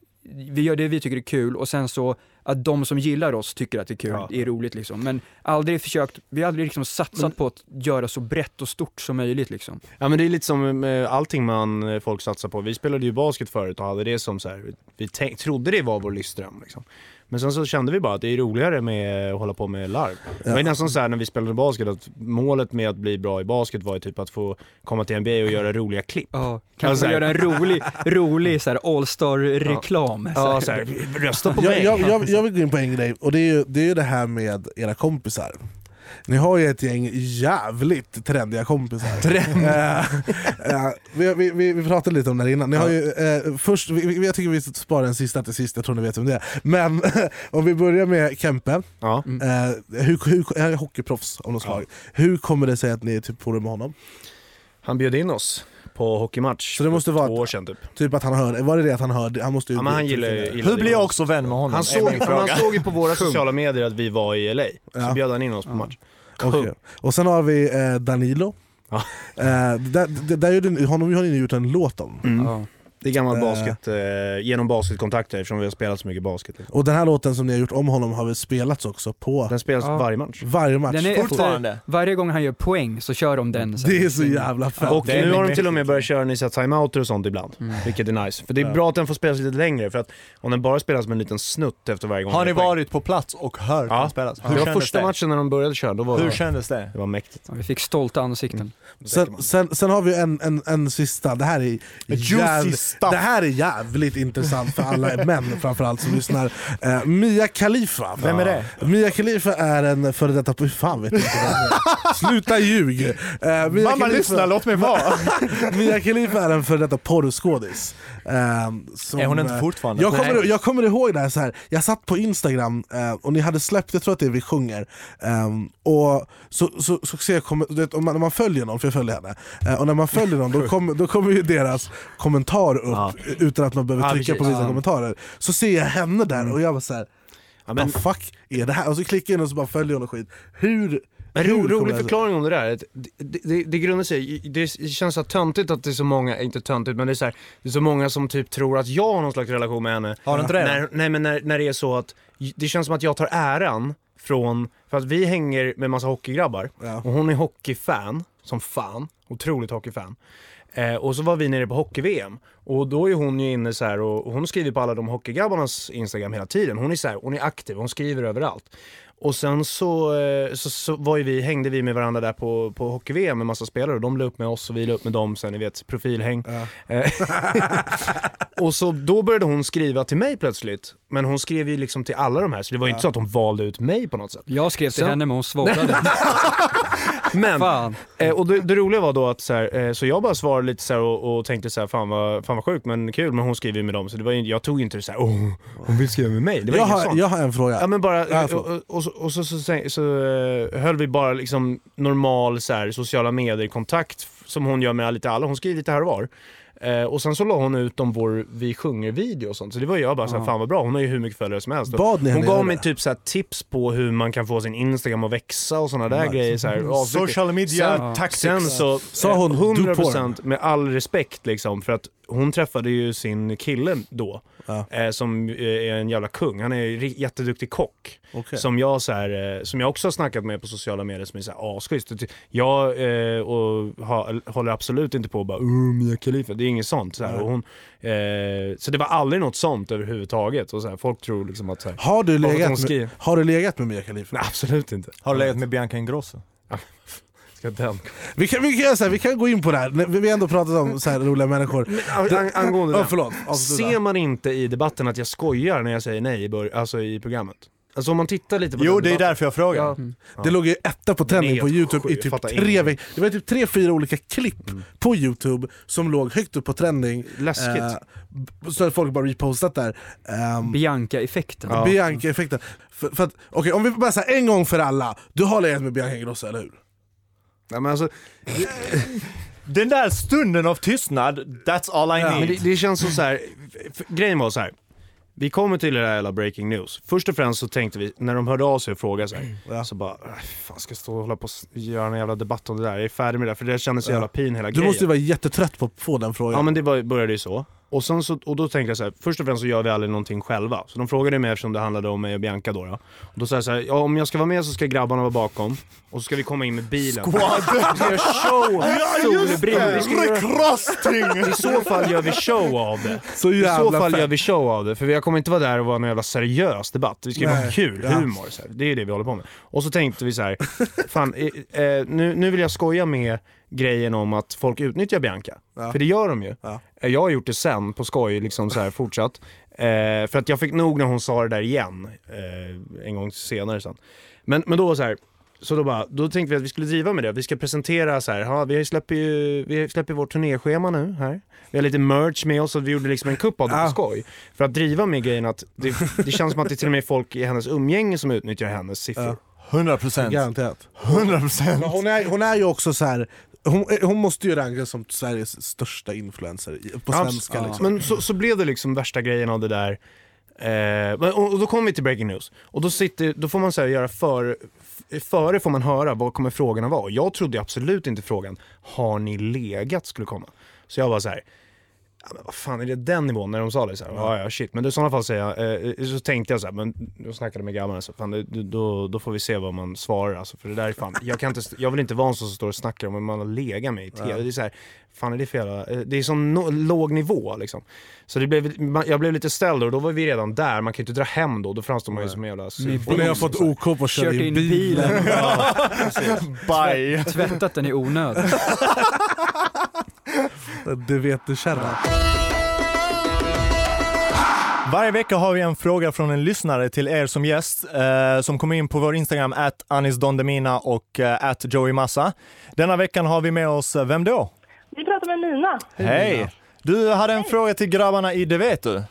Speaker 7: vi gör det vi tycker är kul och sen så att de som gillar oss tycker att det är kul,
Speaker 3: Ja.
Speaker 7: är roligt liksom. Men aldrig försökt, vi har aldrig liksom satsat på att göra så brett och stort som möjligt liksom.
Speaker 3: Ja men det är lite som med allting man, eh, folk satsar på. Vi spelade ju basket förut och hade det som så här, vi tänk, trodde det var vår livsdröm liksom. Men sen så kände vi bara att det är roligare med att hålla på med larv. Det var nästan så här när vi spelade basket att målet med att bli bra i basket var ju typ att få komma till NBA och göra roliga klipp.
Speaker 7: Ja, kan
Speaker 3: Alltså,
Speaker 7: göra en rolig, rolig så här all-star-reklam.
Speaker 3: Ja, så här, rösta på
Speaker 4: jag,
Speaker 3: mig.
Speaker 4: jag, jag, jag vill gå in på en grej, och det är ju det, är ju det här med era kompisar. Ni har ju ett gäng jävligt trendiga kompisar. Eh, eh, vi, vi, vi, vi pratade lite om det här innan. Ni har ju, eh, först, vi, jag tycker vi sparar den sista till sist, jag tror ni vet vem det är. Men <laughs> om vi börjar med Kempe,
Speaker 3: Ja.
Speaker 4: eh, hur, hur, han är hockeyproffs av något slag. Hur kommer det sig att ni typ får det med honom?
Speaker 3: Han bjöd in oss på hockeymatch
Speaker 4: Så det måste vara
Speaker 3: två år sedan typ.
Speaker 4: Typ att han hörde, var det det att han hörde? Han måste ju
Speaker 3: Ja, men han gillar,
Speaker 4: typ-
Speaker 3: gillar
Speaker 5: Hur blir jag också vän med honom?
Speaker 3: Han såg, han såg ju på våra <laughs> sociala medier att vi var i LA, så
Speaker 4: Ja.
Speaker 3: bjöd han in oss på match.
Speaker 4: Okej. Och sen har vi eh, Danilo.
Speaker 3: Ja.
Speaker 4: Eh, där, där, där gjorde ni, honom har ni gjort en låt om.
Speaker 3: Mm.
Speaker 7: Ja.
Speaker 3: Det är gammal
Speaker 4: Eh.
Speaker 3: basket, eh, genom basketkontakter eftersom vi har spelat så mycket basket. liksom.
Speaker 4: Och den här låten som ni har gjort om honom har väl spelats också på
Speaker 3: Den spelas
Speaker 7: Ja.
Speaker 3: varje match.
Speaker 4: varje match.
Speaker 7: Den är
Speaker 5: Fortfarande.
Speaker 7: varje gång han gör poäng så kör de den sen.
Speaker 4: Det är så jävla fett.
Speaker 3: Och nu har de till och med börjat köra ni timeouter och sånt ibland, vilket är nice. För det är bra att den får spelas lite längre, för att om den bara spelas med en liten snutt efter varje gång
Speaker 5: Har ni varit på plats och hört
Speaker 3: Ja.
Speaker 5: den spelas? Hur
Speaker 3: Det var första
Speaker 5: det?
Speaker 3: matchen när de började köra, då var
Speaker 5: Hur
Speaker 3: det,
Speaker 5: kändes det?
Speaker 3: det var mäktigt.
Speaker 7: Ja, Vi fick stolta ansikten.
Speaker 4: Sen, sen, sen har vi en, en, en sista, det här är jävligt,
Speaker 5: stuff.
Speaker 4: det här är jävligt intressant för alla <laughs> män framförallt som lyssnar. Eh, Mia Khalifa.
Speaker 5: Vem är det?
Speaker 4: Mia Khalifa är en före detta, hur fan vet jag. Sluta ljug! Eh, Mia
Speaker 5: Mamma
Speaker 4: Khalifa-
Speaker 5: lyssna, låt mig vara! <laughs>
Speaker 4: Mia Khalifa är en före detta porrskådis. Som,
Speaker 5: Är hon inte
Speaker 4: eh,
Speaker 5: fortfarande?
Speaker 4: Jag kommer, jag kommer ihåg det här, så här, jag satt på instagram och ni hade släppt, jag tror att det är Vi sjunger, ehm, och så, så, så ser jag, kommer- du vet, om man, när man följer någon, för jag följer henne, och när man följer någon då <laughs> kommer, då kommer ju deras kommentar upp
Speaker 3: Ja.
Speaker 4: utan att man behöver
Speaker 3: Ja,
Speaker 4: trycka på
Speaker 3: precis.
Speaker 4: vissa
Speaker 3: Ja.
Speaker 4: kommentarer. Så ser jag henne där och jag var såhär,
Speaker 3: Ja, men,
Speaker 4: vad fuck är det här? Och så klickar jag in och så bara följer hon och skit. Hur?
Speaker 3: men ro, rolig förklaring om det där, det, det, det, det grundar sig, det känns så töntigt att det är så många, inte töntigt men det är så, här, det är så många som typ tror att jag har någon slags relation med henne.
Speaker 5: Har du inte det?
Speaker 3: När, nej men när, när det är så att, det känns som att jag tar äran från, för att vi hänger med massa hockeygrabbar
Speaker 4: Ja.
Speaker 3: och hon är hockeyfan, som fan, otroligt hockeyfan. Eh, och så var vi nere på hockey-VM och då är hon ju inne så här och, och hon skriver på alla de hockeygrabbarnas Instagram hela tiden. Hon är så här, hon är aktiv, hon skriver överallt. Och sen så, eh, så, så var ju vi, hängde vi med varandra där på, på hockey-VM med massa spelare och de la upp med oss och vi la upp med dem sen, ni vet, profilhäng. Eh, <laughs> och så då började hon skriva till mig plötsligt, men hon skrev ju liksom till alla de här så det var ju inte så att hon valde ut mig på något sätt.
Speaker 7: Jag skrev till
Speaker 3: Sen-
Speaker 7: henne men hon svarade. <laughs>
Speaker 3: Men, eh, och det, det roliga var då att så här, eh, så jag bara svarade lite så och, och tänkte så här, fan vad, fan vad sjukt men kul, men hon skriver ju med dem så det var jag tog inte det så här, oh, hon vill skriva med mig. Det var
Speaker 4: Jag har,
Speaker 3: sånt.
Speaker 4: jag har en fråga.
Speaker 3: Ja men bara, och,
Speaker 4: så.
Speaker 3: och, och, så, och så, så, så, så eh, höll vi bara liksom normal så här, sociala medier-kontakt som hon gör med lite alla, hon skriver lite här och var. Eh, och sen så la hon ut om vår Vi sjunger-video och sånt, så det var jag bara såhär,
Speaker 7: Ja.
Speaker 3: fan vad bra, hon har ju hur mycket följare som helst.
Speaker 4: Bad ni
Speaker 3: hon gav mig typ så här tips på hur man kan få sin Instagram att växa och sådana där
Speaker 4: Nice.
Speaker 3: grejer. Så här, asduktig.
Speaker 5: Social media
Speaker 3: Sen-
Speaker 5: tactics.
Speaker 3: Sen så,
Speaker 4: Sa hon,
Speaker 3: eh,
Speaker 4: "Do
Speaker 3: 100% med all respekt liksom, för att hon träffade ju sin kille då,
Speaker 4: Ja.
Speaker 3: eh, som eh, är en jävla kung. Han är jätteduktig kock.
Speaker 4: Okej.
Speaker 3: Som jag, så här, eh, som jag också har snackat med på sociala medier som är såhär asschysst. Jag eh, och, ha, håller absolut inte på och bara uh, Mia Khalifa, det är inget sånt. Så, här, och hon, eh, så det var aldrig något sånt överhuvudtaget. Och så här, folk tror liksom att så här,
Speaker 4: Har du, legat med, har du legat med Mia Khalifa?
Speaker 3: Nej, absolut inte.
Speaker 5: Har du legat med Bianca Ingrosso? <laughs>
Speaker 3: Ska den.
Speaker 4: Vi kan, vi, kan, så här, vi kan gå in på det här, vi har ändå pratat om så här roliga människor.
Speaker 3: An, an, angående
Speaker 4: Ja,
Speaker 3: den.
Speaker 4: förlåt.
Speaker 3: Ser man inte i debatten att jag skojar när jag säger nej i, bör- alltså i programmet? Alltså om man tittar lite på
Speaker 5: Jo, det är
Speaker 3: debatten.
Speaker 5: därför jag frågar.
Speaker 3: Ja.
Speaker 4: Det låg ju etta på trending
Speaker 3: Det
Speaker 4: på youtube i
Speaker 3: sjukt, jag
Speaker 4: typ tre veckor. Det var typ tre, fyra olika klipp på youtube som låg högt upp på trending.
Speaker 3: Läskigt.
Speaker 4: Eh, så att folk bara repostat där. Um,
Speaker 7: Bianca-effekten.
Speaker 3: Ja.
Speaker 4: Bianca-effekten. För, för att, okej, om vi bara säger en gång för alla, du har legat med Bianca Ingrosso, eller hur?
Speaker 3: Nej, men alltså,
Speaker 5: Den där stunden av tystnad, that's all I
Speaker 3: men
Speaker 5: need.
Speaker 3: det, det känns som så här. f- grejen var så här. Vi kommer till det där jävla breaking news. Först och främst så tänkte vi, när de hörde av sig och frågade så här,
Speaker 4: Ja.
Speaker 3: så bara, äh, fan ska jag stå och hålla på och s- göra en jävla debatt om det där? Jag är färdig med det, för det kändes så
Speaker 4: Ja.
Speaker 3: jävla pin hela
Speaker 4: Du
Speaker 3: grejen.
Speaker 4: måste ju vara jättetrött på att få den frågan.
Speaker 3: Ja men det var, började ju så. Och, sen så, och då tänkte jag så här, först och främst så gör vi aldrig någonting själva. Så de frågade mig eftersom det handlade om mig och Bianca då. då. Och då sa jag så här, ja, om jag ska vara med så ska grabbarna vara bakom. Och så ska vi komma in med bilen.
Speaker 5: Squad! <laughs>
Speaker 3: Vi ska göra show! Solbrillor.
Speaker 5: Recrosting!
Speaker 3: I så fall gör vi show av det.
Speaker 4: så
Speaker 3: I så fall
Speaker 4: fett.
Speaker 3: gör vi show av det, för jag kommer inte vara där och vara någon jävla seriös debatt. Vi ska ju vara kul,
Speaker 4: ja.
Speaker 3: humor. Så här. Det är det vi håller på med. Och så tänkte vi så här, fan, eh, eh, nu, nu vill jag skoja med grejen om att folk utnyttjar Bianca.
Speaker 4: Ja.
Speaker 3: För det gör de ju.
Speaker 4: Ja.
Speaker 3: Jag har gjort det sen, på skoj, liksom så här fortsatt. Eh, för att jag fick nog när hon sa det där igen, eh, en gång senare sen. Men, men då var så här, så då, bara, då tänkte vi att vi skulle driva med det. Vi ska presentera så här, ja, vi släpper ju vi släpper vårt turnéschema nu här. Vi har lite merch med oss och vi gjorde liksom en kupp av det på skoj. För att driva med grejen att det, det känns som att det till och med är folk i hennes umgänge som utnyttjar hennes siffror.
Speaker 4: Ja.
Speaker 5: 100%.
Speaker 4: Garanterat.
Speaker 5: 100%.
Speaker 4: Men hon, är, hon är ju också så här. Hon, hon måste ju rankas som Sveriges största influencer på svenska.
Speaker 3: ja.
Speaker 4: Liksom.
Speaker 3: Men så, så blev det liksom värsta grejen av det där. Eh, och, och då kommer vi till breaking news. Och då, sitter, då får man så här göra för, före får man höra vad kommer frågorna vara. Jag trodde absolut inte frågan, har ni legat skulle komma. Så jag var så här. Ja, men vad fan är det den nivån när de sa det? Så här, ja. ja shit, men i sådana fall säger jag, eh, så tänkte jag så här, men jag snackade med grabbarna, så fan, det, då, då får vi se vad man svarar alltså, för det där är fan, jag, kan inte, jag vill inte vara en sån som står och snackar om hur man har legat med i TV.
Speaker 4: Ja.
Speaker 3: Det är så här, fan är det för jävla, eh, det är sån no, låg nivå liksom. Så det blev, jag blev lite ställd och då var vi redan där, man kan ju inte dra hem då, då framstår man ju som en jävla
Speaker 4: Och ni har fått OK på att köra in
Speaker 7: in
Speaker 4: bilen.
Speaker 7: bilen. <laughs>
Speaker 4: Ja. <laughs>
Speaker 5: Bye.
Speaker 7: Tvättat den i onödan. <laughs>
Speaker 4: Det vet du kärra.
Speaker 5: Varje vecka har vi en fråga från en lyssnare till er som gäst eh, som kommer in på vår Instagram, at anisdondemina och eh, at Joey Massa. Denna veckan har vi med oss, eh, vem då?
Speaker 11: Vi pratar med Nina.
Speaker 5: Hej! Du hade en fråga till grabbarna i Det vet du.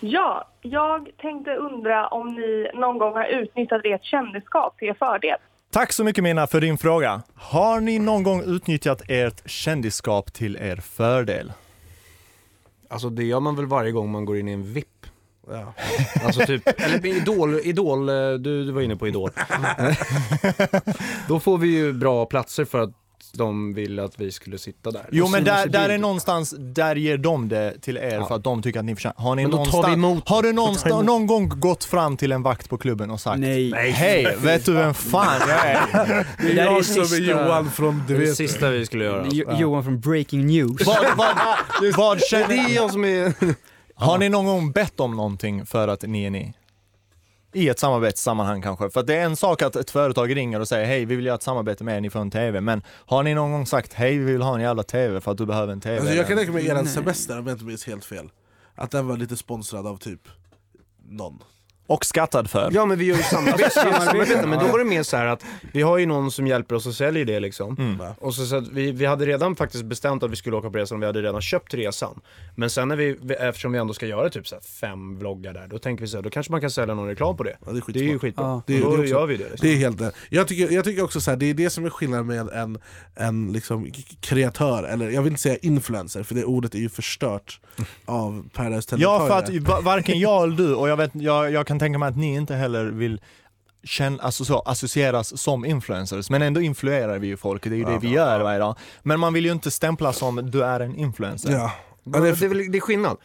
Speaker 11: Ja, jag tänkte undra om ni någon gång har utnyttjat ert kändisskap till er fördel.
Speaker 5: Tack så mycket Mina för din fråga. Har ni någon gång utnyttjat ert kändisskap till er fördel?
Speaker 3: Alltså det gör man väl varje gång man går in i en VIP. Ja. <laughs> Alltså typ, eller Idol, Idol, eh, du, du var inne på Idol. <laughs> Då får vi ju bra platser för att de vill att vi skulle sitta där.
Speaker 5: Jo men där, där är någonstans, där ger de det till er för att de tycker att ni förtjänar. Har ni någonstans, har du <laughs> någonstans,
Speaker 3: emot.
Speaker 5: någon gång gått fram till en vakt på klubben och sagt
Speaker 7: Nej.
Speaker 5: Hej, vet du vem fan jag är? <laughs>
Speaker 7: Det är
Speaker 4: jag som är
Speaker 7: sista-
Speaker 4: Johan från Du
Speaker 3: är det
Speaker 4: vet.
Speaker 3: sista vi skulle göra.
Speaker 7: Jo- Johan från Breaking News.
Speaker 5: Vad, vad, vad
Speaker 3: Det är
Speaker 5: känner,
Speaker 3: jag som är...
Speaker 5: har ni någon gång bett om någonting för att ni är ni? I ett samarbetssammanhang kanske. För det är en sak att ett företag ringer och säger hej, vi vill göra ett samarbete med er, ni får en TV. Men har ni någon gång sagt hej, vi vill ha en jävla TV för att du behöver en TV?
Speaker 4: Alltså jag kan tänka mig er
Speaker 7: Nej.
Speaker 4: semester om jag inte minns helt fel. Att den var lite sponsrad av typ någon.
Speaker 5: Och skattad för.
Speaker 3: Ja men vi gör ju samarbete,
Speaker 7: Samarbete.
Speaker 3: samarbete men då var det mer så här att vi har ju någon som hjälper oss och säljer det liksom.
Speaker 5: Mm.
Speaker 3: Och så, så att vi, vi hade redan faktiskt bestämt att vi skulle åka på resan, vi hade redan köpt resan. Men sen när vi, eftersom vi ändå ska göra typ så fem vloggar där, då tänker vi så här, då kanske man kan sälja någon reklam på det.
Speaker 4: Ja, det är
Speaker 3: det är ju skitbra.
Speaker 7: Ja.
Speaker 4: Det är-
Speaker 3: då
Speaker 4: det
Speaker 3: gör vi det. Liksom.
Speaker 4: Det är helt det. Jag tycker, jag tycker också så här, det är det som är skillnaden med en, en liksom kreatör, eller jag vill inte säga influencer för det ordet är ju förstört av Paradise
Speaker 5: Ja, för att va- varken jag eller du, och jag, vet, jag, jag kan tänka mig att ni inte heller vill känna, alltså så, associeras som influencers, men ändå influerar vi ju folk, det är ju det vi gör varje dag. Men man vill ju inte stämpla som du är en influencer.
Speaker 4: Ja.
Speaker 3: Ja, det, är, väl- det är skillnad.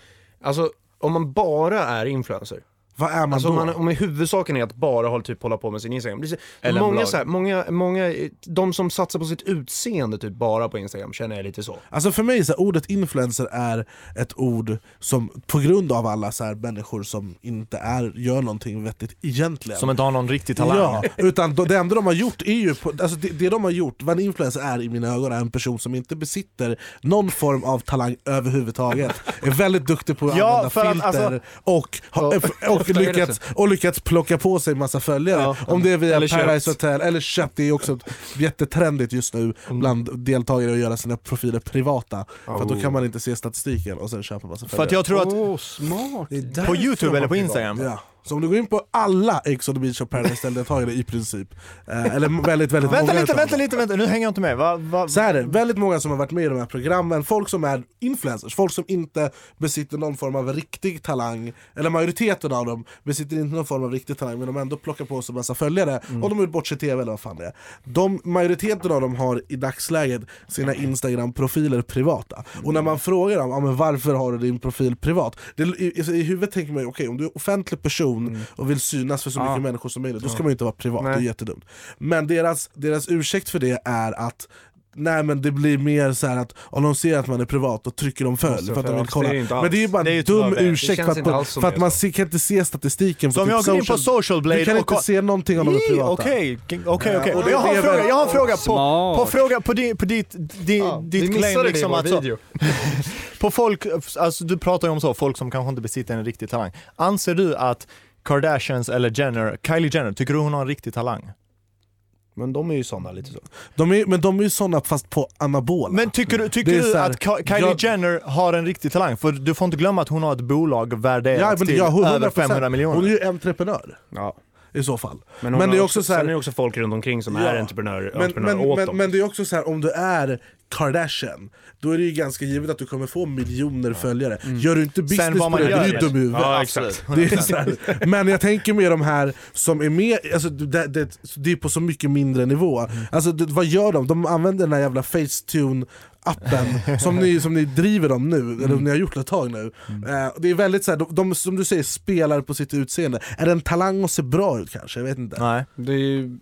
Speaker 3: Alltså om man bara är influencer,
Speaker 4: Vad är man
Speaker 3: Alltså
Speaker 4: då?
Speaker 3: om, man, om huvudsaken är att bara hålla, typ, hålla på med sin Instagram. Det är så-
Speaker 5: Eller
Speaker 3: många, så här, många, många, de som satsar på sitt utseende typ bara på Instagram känner jag lite så.
Speaker 4: Alltså för mig så här, ordet influencer är ett ord som på grund av alla så här, människor som inte är, gör någonting vettigt egentligen.
Speaker 5: Som inte har någon riktig talang.
Speaker 4: Ja, utan då, det enda de har gjort är ju, på, alltså det, det de har gjort, vad en influencer är i mina ögon är en person som inte besitter någon form av talang överhuvudtaget. Är väldigt duktig på att
Speaker 5: Ja,
Speaker 4: använda
Speaker 5: för att,
Speaker 4: filter
Speaker 5: alltså-
Speaker 4: och, ha, och, lyckats, och lyckats plocka på sig massa följare.
Speaker 3: Ja.
Speaker 4: Om det är via
Speaker 3: Eller
Speaker 4: Paradise
Speaker 3: köpt.
Speaker 4: Hotel eller köpt, det är också jättetrendigt just nu
Speaker 5: Mm.
Speaker 4: bland deltagare att göra sina profiler privata. För att då
Speaker 3: Oh.
Speaker 4: kan man inte se statistiken och sen köpa massa
Speaker 5: För
Speaker 4: följare.
Speaker 5: att jag tror att
Speaker 7: Åh, smart.
Speaker 5: På Youtube eller på. Instagram,
Speaker 4: Ja. Så om du går in på alla Ex on the beach och Paradise deltagare i princip, eh, eller väldigt väldigt
Speaker 5: Vänta
Speaker 4: många
Speaker 5: lite,
Speaker 4: utav
Speaker 5: vänta
Speaker 4: dem.
Speaker 5: lite, vänta, nu hänger jag inte med. Va, va,
Speaker 4: Så här är det, väldigt många som har varit med i de här programmen, folk som är influencers, folk som inte besitter någon form av riktig talang, eller majoriteten av dem besitter inte någon form av riktig talang men de ändå plockar på sig massa följare,
Speaker 5: Mm.
Speaker 4: och de har gjort bort sig i TV eller vad fan det är. De, majoriteten av dem har i dagsläget sina Instagram-profiler privata. Och när man frågar dem, ja, men varför har du din profil privat? Det, i, i, I huvudet tänker man ju, okej om du är offentlig person och vill synas för så mycket
Speaker 7: Ja.
Speaker 4: människor som möjligt, då ska man ju inte vara privat,
Speaker 3: Nej.
Speaker 4: det är jättedumt. Men deras, deras ursäkt för det är att Nej men det blir mer så här att om de ser att man är privat då trycker de följ
Speaker 3: Måste
Speaker 4: för att de vill kolla.
Speaker 3: Det
Speaker 4: men det är ju bara en dum ursäkt för att, för att man
Speaker 3: så.
Speaker 4: se, kan inte se statistiken
Speaker 5: Så om
Speaker 4: på
Speaker 5: jag
Speaker 4: typ
Speaker 5: går in på
Speaker 4: social-
Speaker 5: blade
Speaker 4: Du kan
Speaker 5: och
Speaker 4: inte se någonting om de är privata.
Speaker 5: Okej, okej, okej.
Speaker 4: Ja, och
Speaker 5: Jag har en fråga, jag har en fråga på, på, fråga, på, di, på ditt, di, ditt claim liksom att så, <laughs> på folk, alltså du pratar ju om så, folk som kanske inte besitter en riktig talang. Anser du att Kardashians eller Jenner, Kylie Jenner, tycker du hon har en riktig talang?
Speaker 3: Men de är ju sådana lite så.
Speaker 4: De är, men de är ju sådana fast på anabola.
Speaker 5: Men tycker du, tycker
Speaker 4: Det är
Speaker 5: du
Speaker 4: här,
Speaker 5: att Ka- Kylie
Speaker 4: jag-
Speaker 5: Jenner har en riktig talang? För du får inte glömma att hon har ett bolag värderat
Speaker 4: ja, men,
Speaker 5: till
Speaker 4: ja, 100%.
Speaker 5: över 500 miljoner.
Speaker 4: Hon är ju entreprenör
Speaker 3: Ja.
Speaker 4: I så fall.
Speaker 3: Men,
Speaker 4: Men det är
Speaker 3: har
Speaker 4: också så här-
Speaker 3: sen är det också folk runt omkring som
Speaker 4: Ja.
Speaker 3: är entreprenörer,
Speaker 4: Men,
Speaker 3: entreprenörer
Speaker 4: men,
Speaker 3: åt
Speaker 4: men,
Speaker 3: dem.
Speaker 4: men det är också så här, om du är Kardashian, då är det ju ganska givet att du kommer få miljoner följare. Gör du inte business
Speaker 5: vad
Speaker 4: på
Speaker 5: man
Speaker 4: det, du dum i huvudet.
Speaker 3: Ja, exakt. <laughs>
Speaker 4: Men jag tänker med de här som är med, alltså det, det, det är på så mycket mindre nivå. Alltså det, vad gör de? De använder den här jävla Facetune appen som ni, som ni driver dem nu, eller
Speaker 5: Mm.
Speaker 4: ni har gjort det ett tag nu. Eh, det är väldigt så här, de, de, som du säger, spelar på sitt utseende. Är det en talang att se bra ut kanske? Jag vet inte.
Speaker 5: Nej.
Speaker 3: Det är.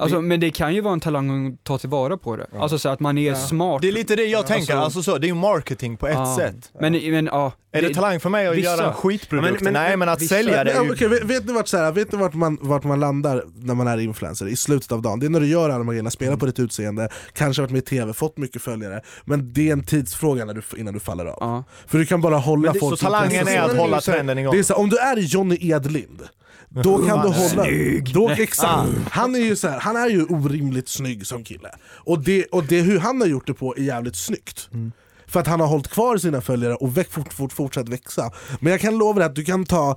Speaker 7: Alltså, men det kan ju vara en talang att ta tillvara på det. Alltså så att man är
Speaker 4: Ja.
Speaker 7: smart.
Speaker 5: Det är lite det jag tänker, alltså så, det är ju marketing på ett
Speaker 7: Ja.
Speaker 5: sätt.
Speaker 7: Men, men ja.
Speaker 5: Är det, talang för mig att
Speaker 7: vissa-
Speaker 5: göra en skitprodukt?
Speaker 3: Ja, men- men-
Speaker 5: Nej men att
Speaker 3: vissa-
Speaker 5: sälja det är ju...
Speaker 4: okej, vet, vet ni vart, så här, vet ni vart, man, vart man landar när man är influencer? I slutet av dagen. Det är när du gör alla de här grejerna, spelar på ditt utseende, kanske varit med i TV, fått mycket följare. Men det är en tidsfråga när du, innan du faller av.
Speaker 7: Ja.
Speaker 4: För du kan bara hålla folk
Speaker 5: så talangen är att hålla trenden igång?
Speaker 4: Det är så här, om du är Johnny Edlind, <laughs> då kan du hålla... Då, exakt. Han är ju så här, han är ju orimligt snygg som kille. Och, det, och det, hur han har gjort det på är jävligt snyggt. För att han har hållit kvar sina följare och väck, fort, fort, fortsatt växa. Men jag kan lova dig att du kan ta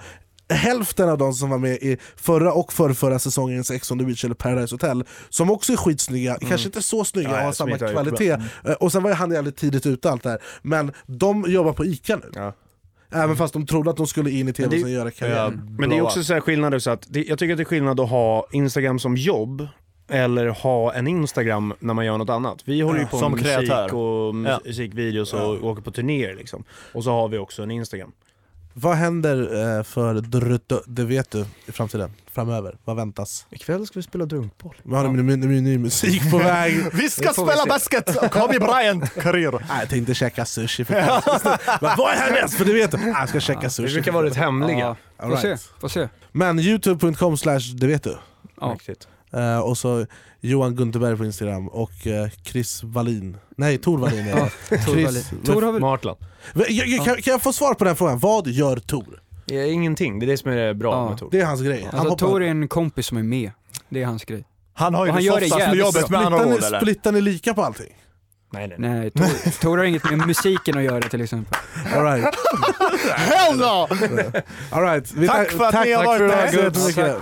Speaker 4: hälften av de som var med i förra och förrförra säsongens Ex on the beach eller Paradise Hotel, som också är skitsnygga, kanske inte så snygga och
Speaker 3: Nej,
Speaker 4: har samma kvalitet. Eh, Och sen var ju han jävligt tidigt ute allt det här. Men de jobbar på ICA nu.
Speaker 3: Ja.
Speaker 4: Även fast de trodde att de skulle in i tv och sen göra karriär.
Speaker 3: Men det är också så här skillnad också att det, jag tycker att det är skillnad att ha Instagram som jobb eller ha en Instagram när man gör något annat. Vi håller ju på
Speaker 5: Som
Speaker 3: med musik
Speaker 5: kreatör.
Speaker 3: och musikvideos och åker på turnéer liksom. Och så har vi också en Instagram.
Speaker 4: Vad händer eh, för Drutto, det vet du, i framtiden? Framöver? Vad väntas?
Speaker 3: Ikväll ska vi spela drunkboll.
Speaker 4: Vi har ny, ny, ny musik på väg. <laughs>
Speaker 5: Vi ska
Speaker 3: vi
Speaker 5: spela basket! Kobe Bryant karriär.
Speaker 4: Nej, jag tänkte käka sushi för. <laughs> Men Vad är härnäst? För det vet du. Nej, Jag ska käka
Speaker 3: Vi
Speaker 4: sushi.
Speaker 3: brukar vara rätt hemliga.
Speaker 7: Ja.
Speaker 4: All
Speaker 7: Får se,
Speaker 4: right.
Speaker 7: får se.
Speaker 4: Men youtube.com slash det vet du.
Speaker 7: Ja.
Speaker 3: Riktigt.
Speaker 4: Eh, och så Johan Gunterberg på Instagram och eh, Chris Wallin. Nej, Tor Wallin är
Speaker 7: Ja,
Speaker 4: det.
Speaker 7: Tor
Speaker 4: Chris-
Speaker 7: Wallin. Tor har väl...
Speaker 3: Martland.
Speaker 4: Kan, kan jag få svar på den frågan? Vad gör Tor?
Speaker 3: Ja, ingenting, det är det som är bra
Speaker 7: Ja.
Speaker 3: med Tor.
Speaker 4: Det är hans grej. Han
Speaker 7: Alltså Tor är en kompis som är med. Det är hans grej.
Speaker 5: Han har ju
Speaker 7: Och han
Speaker 5: det
Speaker 7: gör det
Speaker 5: softaste
Speaker 7: jävligt
Speaker 5: jobbet med andra ord eller?
Speaker 4: splittar ni lika på allting?
Speaker 3: Nej, nej, nej.
Speaker 7: Nej, Tor, <laughs> Tor har inget med musiken att göra till exempel.
Speaker 4: All right.
Speaker 5: Hell no!
Speaker 4: All right.
Speaker 5: Tack för att
Speaker 4: tack,
Speaker 5: ni har varit
Speaker 4: det
Speaker 5: med.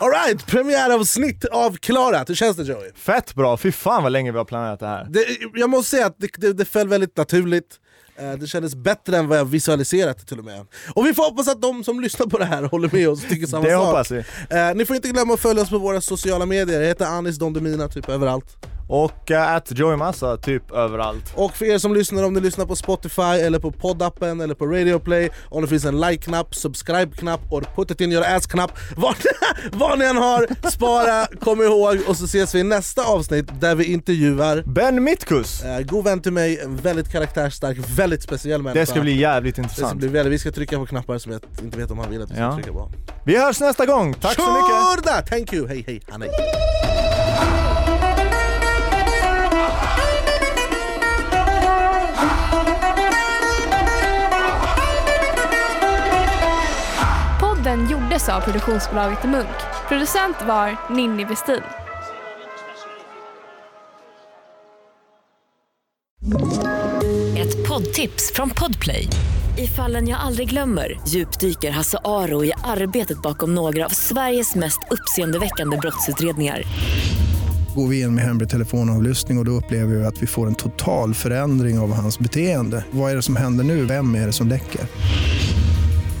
Speaker 4: Här så jättemycket. All right, premiäravsnitt avklarat. Hur känns det Joey?
Speaker 5: Fett bra, fy fan vad länge vi har planerat det här.
Speaker 4: Det, jag måste säga att det, det, det föll väldigt naturligt. Eh, Det kändes bättre än vad jag visualiserat till och med. Och vi får hoppas att de som lyssnar på det här håller med oss och tycker samma
Speaker 5: Det
Speaker 4: sak.
Speaker 5: hoppas vi.
Speaker 4: Eh, ni får inte glömma att följa oss på våra sociala medier. Jag heter Anis Don Demina typ överallt.
Speaker 5: Och uh, att Joey Massa typ överallt.
Speaker 4: Och för er som lyssnar, om ni lyssnar på Spotify eller på poddappen eller på Radio Play om det finns en like-knapp, subscribe-knapp och put it in your ass-knapp vad, <laughs> vad ni än har, spara, kom ihåg och så ses vi i nästa avsnitt där vi intervjuar
Speaker 5: Ben Mitkus!
Speaker 4: eh, god vän till mig, en väldigt karaktärsstark, väldigt speciell människa
Speaker 5: Det ska bli jävligt
Speaker 4: Det ska
Speaker 5: intressant.
Speaker 4: bli väldigt, vi ska trycka på knappar som jag inte vet om han vill att vi ska
Speaker 5: Ja.
Speaker 4: trycka på.
Speaker 5: Vi hörs nästa gång, tack så mycket!
Speaker 4: Thank you, hej hej, han
Speaker 6: Podden gjordes av produktionsbolaget Munk. Producent var Ninni Westin.
Speaker 8: Ett poddtips från Podplay. I fallen jag aldrig glömmer djupdyker Hasse Aro i arbetet bakom några av Sveriges mest uppseendeväckande brottsutredningar.
Speaker 9: Går vi in med hemlig telefonavlyssning och, och då upplever vi att vi får en total förändring av hans beteende. Vad är det som händer nu? Vem är det som läcker?